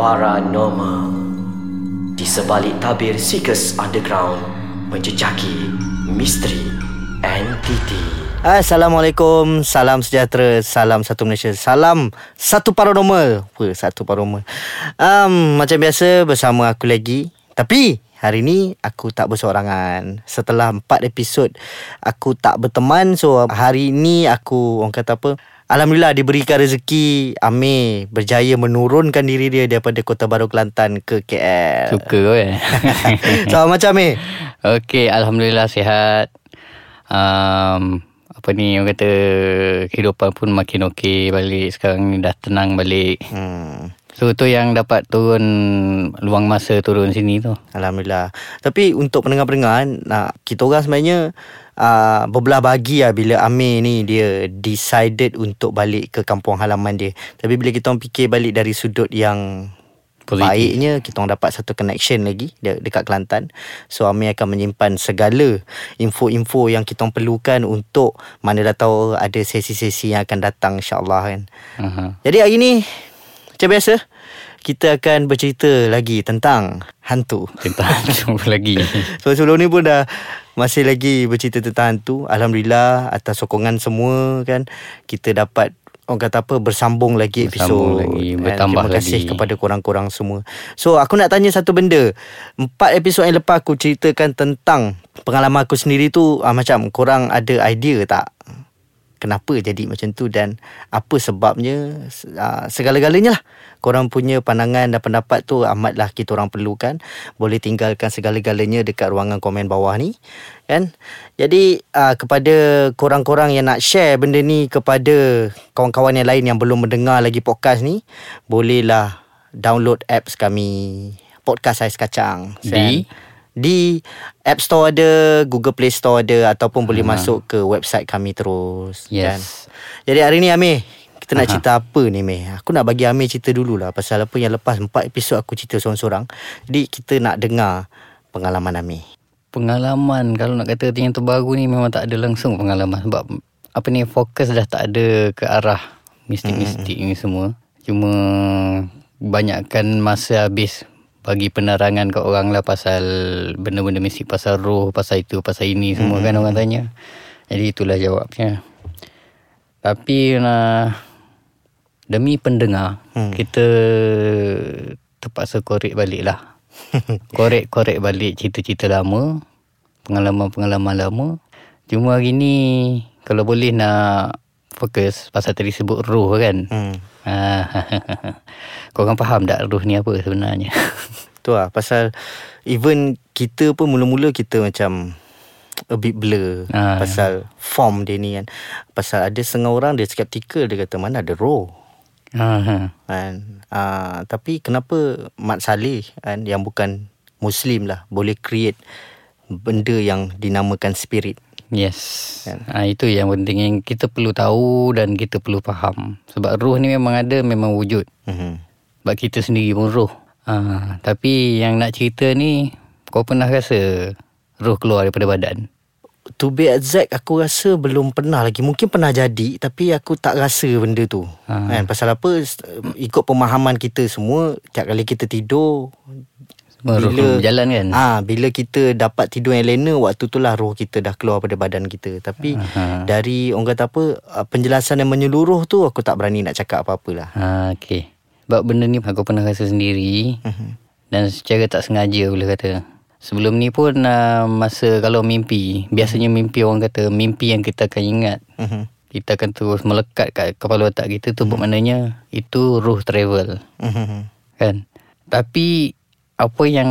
Paranormal Di sebalik tabir Seekers Underground Menjejaki misteri entiti Assalamualaikum, salam sejahtera, salam satu Malaysia, salam satu paranormal. Apa satu paranormal? Um, macam biasa bersama aku lagi. Tapi hari ni aku tak bersorangan. Setelah empat episod aku tak berteman. So hari ni aku orang kata apa? Alhamdulillah diberikan rezeki Amir berjaya menurunkan diri dia daripada Kota Baru Kelantan ke KL. Suka kau eh So macam Amir? Okey Alhamdulillah sihat um, Apa ni Orang kata Kehidupan pun makin okey Balik sekarang ni Dah tenang balik Hmm. So tu yang dapat turun Luang masa turun sini tu Alhamdulillah. Tapi untuk pendengar-pendengar nak kita orang sebenarnya uh, berbelah bagi lah bila Amir ni dia decided untuk balik ke kampung halaman dia. Tapi bila kita orang fikir balik dari sudut yang Positif. Baiknya kita orang dapat satu connection lagi de- dekat Kelantan. So Amir akan menyimpan segala info-info yang kita orang perlukan untuk mana dah tahu ada sesi-sesi yang akan datang insya-Allah kan. uh-huh. Jadi hari ni macam biasa kita akan bercerita lagi tentang hantu. Tentang jumpa lagi So sebelum ni pun dah masih lagi bercerita tentang hantu. Alhamdulillah atas sokongan semua kan kita dapat orang kata apa bersambung lagi episod. lagi, kan. bertambah Terima kasih lagi. kepada korang-korang semua. So aku nak tanya satu benda. Empat episod yang lepas aku ceritakan tentang pengalaman aku sendiri tu ah, macam korang ada idea tak? Kenapa jadi macam tu dan apa sebabnya uh, segala-galanya lah. Korang punya pandangan dan pendapat tu amatlah kita orang perlukan. Boleh tinggalkan segala-galanya dekat ruangan komen bawah ni kan? Jadi uh, kepada korang-korang yang nak share benda ni kepada kawan-kawan yang lain yang belum mendengar lagi podcast ni bolehlah download apps kami podcast ais kacang. Di? Di App Store ada, Google Play Store ada ataupun boleh masuk ke website kami terus. Yes. Kan? Jadi hari ni Amir, kita nak cerita apa ni Amir? Aku nak bagi Amir cerita dululah pasal apa yang lepas 4 episod aku cerita seorang-seorang. Jadi kita nak dengar pengalaman Amir. Pengalaman Kalau nak kata yang terbaru ni Memang tak ada langsung pengalaman Sebab Apa ni Fokus dah tak ada Ke arah Mistik-mistik ni semua Cuma Banyakkan masa habis Bagi penerangan kat orang lah Pasal Benda-benda mistik Pasal roh Pasal itu Pasal ini Semua kan orang tanya. Jadi itulah jawabnya. Tapi nah, Demi pendengar Hmm. Kita Terpaksa korek balik lah. Korek-korek balik cerita-cerita lama Pengalaman-pengalaman lama. Cuma hari ni Kalau boleh nak Fokus Pasal tadi sebut roh kan. Hmm. Ah, Korang faham tak roh ni apa sebenarnya? Tu lah pasal even kita pun mula-mula kita macam a bit blur Ah, pasal form dia ni kan. Pasal ada setengah orang dia skeptical dia kata mana ada roh. Ah, kan? Uh, tapi kenapa Mat Saleh kan yang bukan muslim lah boleh create benda yang dinamakan spirit Yes. Kan? ha, Itu yang penting Yang kita perlu tahu Dan kita perlu faham. Sebab roh ni memang ada Memang wujud. Mm-hmm. Sebab kita sendiri pun roh ha, Tapi yang nak cerita ni Kau pernah rasa Roh keluar daripada badan? To be exact aku rasa belum pernah lagi. Mungkin pernah jadi tapi aku tak rasa benda tu. Ha. kan? Pasal apa ikut pemahaman kita semua tiap kali kita tidur Semua roh berjalan kan Ah, bila kita dapat tidur yang lena waktu tu lah roh kita dah keluar pada badan kita. Tapi Aha. dari orang kata apa ah, penjelasan yang menyeluruh tu aku tak berani nak cakap apa-apalah. ha, Okay Sebab benda ni aku pernah rasa sendiri Mhm. Dan secara tak sengaja boleh kata Sebelum ni pun uh, Masa kalau mimpi Biasanya mimpi orang kata Mimpi yang kita akan ingat Mhm. Kita akan terus melekat kat kepala otak kita tu Bermaknanya Itu roh travel Mhm. kan tapi apa yang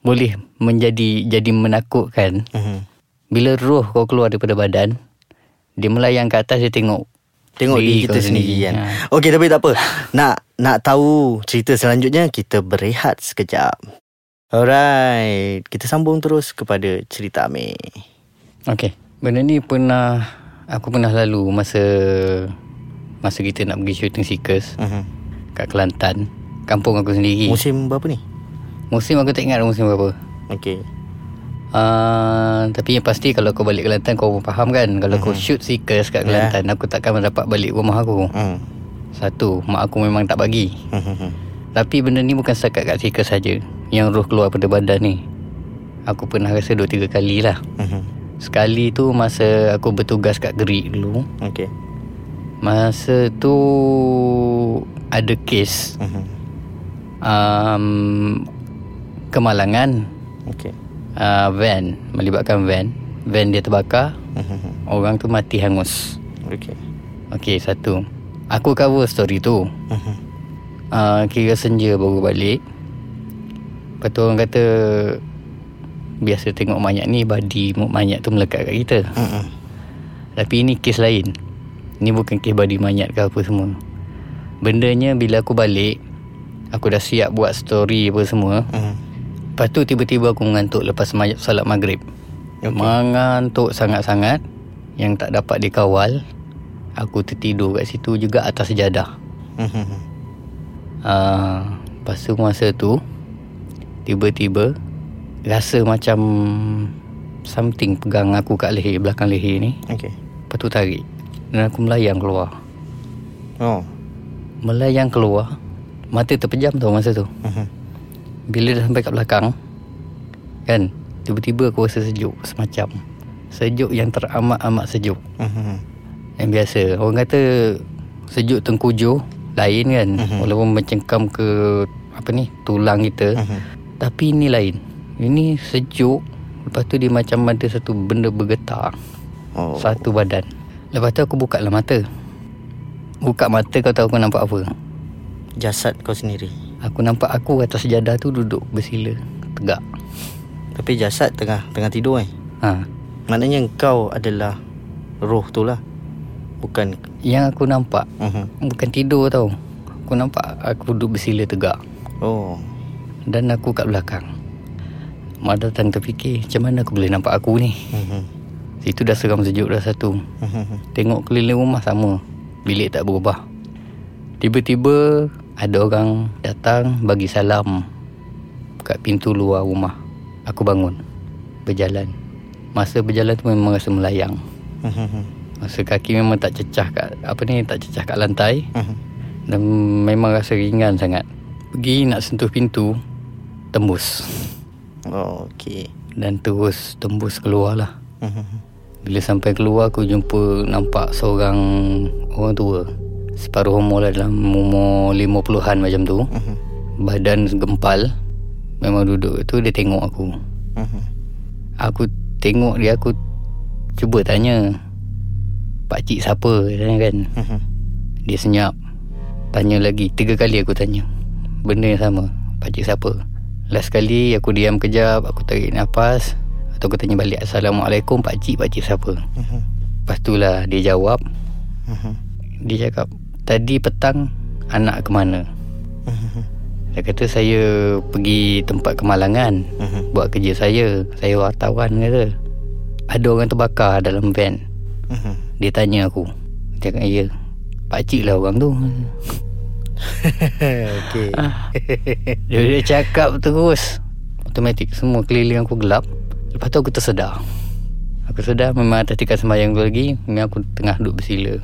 boleh menjadi jadi menakutkan Mhm. bila roh kau keluar daripada badan dia melayang ke atas dia tengok Tengok diri kita kau sendiri kan. Ha. Okey tapi tak apa. Nak nak tahu cerita selanjutnya kita berehat sekejap. Alright, kita sambung terus kepada cerita Amir. Okey, benda ni pernah aku pernah lalu masa masa kita nak pergi shooting Seekers Mhm. kat Kelantan, kampung aku sendiri. Musim berapa ni? Musim aku tak ingat musim berapa. Okey. Uh, tapi yang pasti kalau kau balik Kelantan kau pun faham kan Kalau kau shoot Seekers kat. Kelantan Aku takkan dapat balik rumah aku Hmm. Satu, mak aku memang tak bagi Mhm. Tapi benda ni bukan setakat kat Sika saja Yang roh keluar pada badan ni Aku pernah rasa dua tiga kali lah Mhm. Sekali tu masa aku bertugas kat Gerik dulu Okey. Masa tu ada kes Mhm. um, kemalangan Okey. uh, van melibatkan van van dia terbakar Mhm. orang tu mati hangus Okey. okey satu aku cover story tu Mhm. uh, kira senja baru balik lepas tu orang kata biasa tengok mayat ni body mayat tu melekat kat kita Mhm. Tapi ini kes lain Ini bukan kes body mayat ke apa semua Bendanya bila aku balik Aku dah siap buat story apa semua Mhm. Lepas tu tiba-tiba aku mengantuk lepas mayat salat maghrib Okey. Mengantuk sangat-sangat Yang tak dapat dikawal Aku tertidur kat situ juga atas sejadah uh, Lepas tu masa tu Tiba-tiba Rasa macam Something pegang aku kat leher Belakang leher ni Okey. Lepas tu tarik Dan aku melayang keluar Oh. Melayang keluar Mata terpejam tau masa tu Mhm. Bila dah sampai kat belakang Kan Tiba-tiba aku rasa sejuk Semacam Sejuk yang teramat-amat sejuk Mhm. Yang biasa Orang kata Sejuk tengkujuh Lain kan Mhm. Walaupun mencengkam ke Apa ni Tulang kita Mhm. Tapi ini lain Ini sejuk Lepas tu dia macam ada satu benda bergetar Oh. Satu badan Lepas tu aku buka lah mata Buka mata kau tahu aku nampak apa Jasad kau sendiri. Aku nampak aku atas sejadah tu duduk bersila Tegak Tapi jasad tengah tengah tidur eh. ha. Maknanya kau adalah roh tu lah. Bukan Yang aku nampak Mhm. Bukan tidur tau Aku nampak aku duduk bersila tegak Oh. Dan aku kat belakang Mak datang terfikir Macam mana aku boleh nampak aku ni Mhm. Situ dah seram sejuk dah satu Mhm. Tengok keliling rumah sama Bilik tak berubah Tiba-tiba Ada orang datang Bagi salam Kat pintu luar rumah Aku bangun Berjalan Masa berjalan tu memang rasa melayang. Masa kaki memang tak cecah kat Apa ni Tak cecah kat lantai. Dan memang rasa ringan sangat Pergi nak sentuh pintu Tembus Oh, okey. Dan terus tembus keluar lah. Bila sampai keluar aku jumpa nampak seorang orang tua Separuh umur lah dalam umur 50-an macam tu. Mhm. Badan gempal. Memang duduk tu dia tengok aku. Mhm. Aku tengok dia aku cuba tanya Pakcik siapa? dia tanya kan. Mhm. Dia senyap. Tanya lagi. Tiga kali aku tanya. Benda yang sama. Pakcik siapa? Last kali aku diam kejap Aku tarik nafas Atau aku tanya balik Assalamualaikum pakcik Pakcik siapa? Mhm. Lepas tu lah dia jawab. Mhm. Dia cakap Tadi petang Anak ke mana. Dia kata saya Pergi tempat kemalangan Mhm. Buat kerja saya Saya wartawan kata Ada orang terbakar dalam van Mhm. Dia tanya aku Dia cakap ya Pakcik lah orang tu Okey. Dia, dia cakap terus Automatik Semua keliling aku gelap Lepas tu aku tersedar Aku sedar memang atas tikar sembahyang tu lagi Memang aku tengah duduk bersila.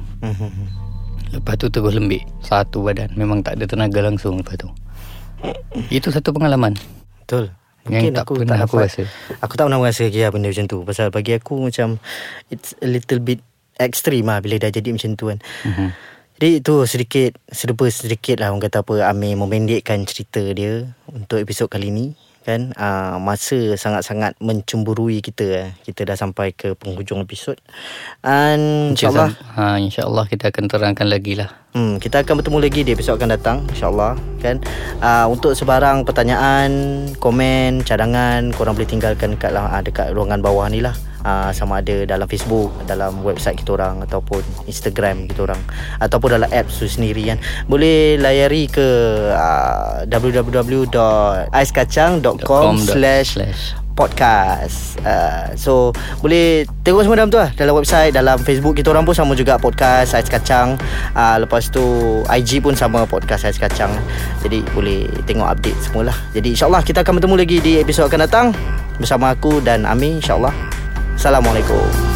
Lepas tu terus lembik Satu badan Memang tak ada tenaga langsung lepas tu Itu satu pengalaman Betul. Yang Mungkin tak aku pernah tak aku dapat, rasa. Aku tak pernah rasa lah benda macam tu. Pasal bagi aku macam it's a little bit extreme lah bila dah jadi macam tu kan. Mhm. Jadi itu sedikit serba sedikit lah orang kata apa Amir memendekkan cerita dia untuk episod kali ni kan uh, masa sangat-sangat mencemburui kita eh. kita dah sampai ke penghujung episod and insyaallah ha, InsyaAllah kita akan terangkan lagi lah Hmm, kita akan bertemu lagi di episod akan datang insyaallah kan. Uh, untuk sebarang pertanyaan, komen, cadangan korang boleh tinggalkan dekat uh, dekat ruangan bawah ni lah. Uh, sama ada dalam Facebook, dalam website kita orang ataupun Instagram kita orang ataupun dalam apps tu sendiri kan. Boleh layari ke uh, www.aiskacang.com slash podcast. Uh, so boleh tengok semua dalam tu lah dalam website, dalam Facebook kita orang pun sama juga podcast Ais Kacang. Uh, lepas tu IG pun sama podcast Ais Kacang. Jadi boleh tengok update semualah. Jadi insyaallah kita akan bertemu lagi di episod akan datang bersama aku dan Ami insyaallah. Assalamualaikum.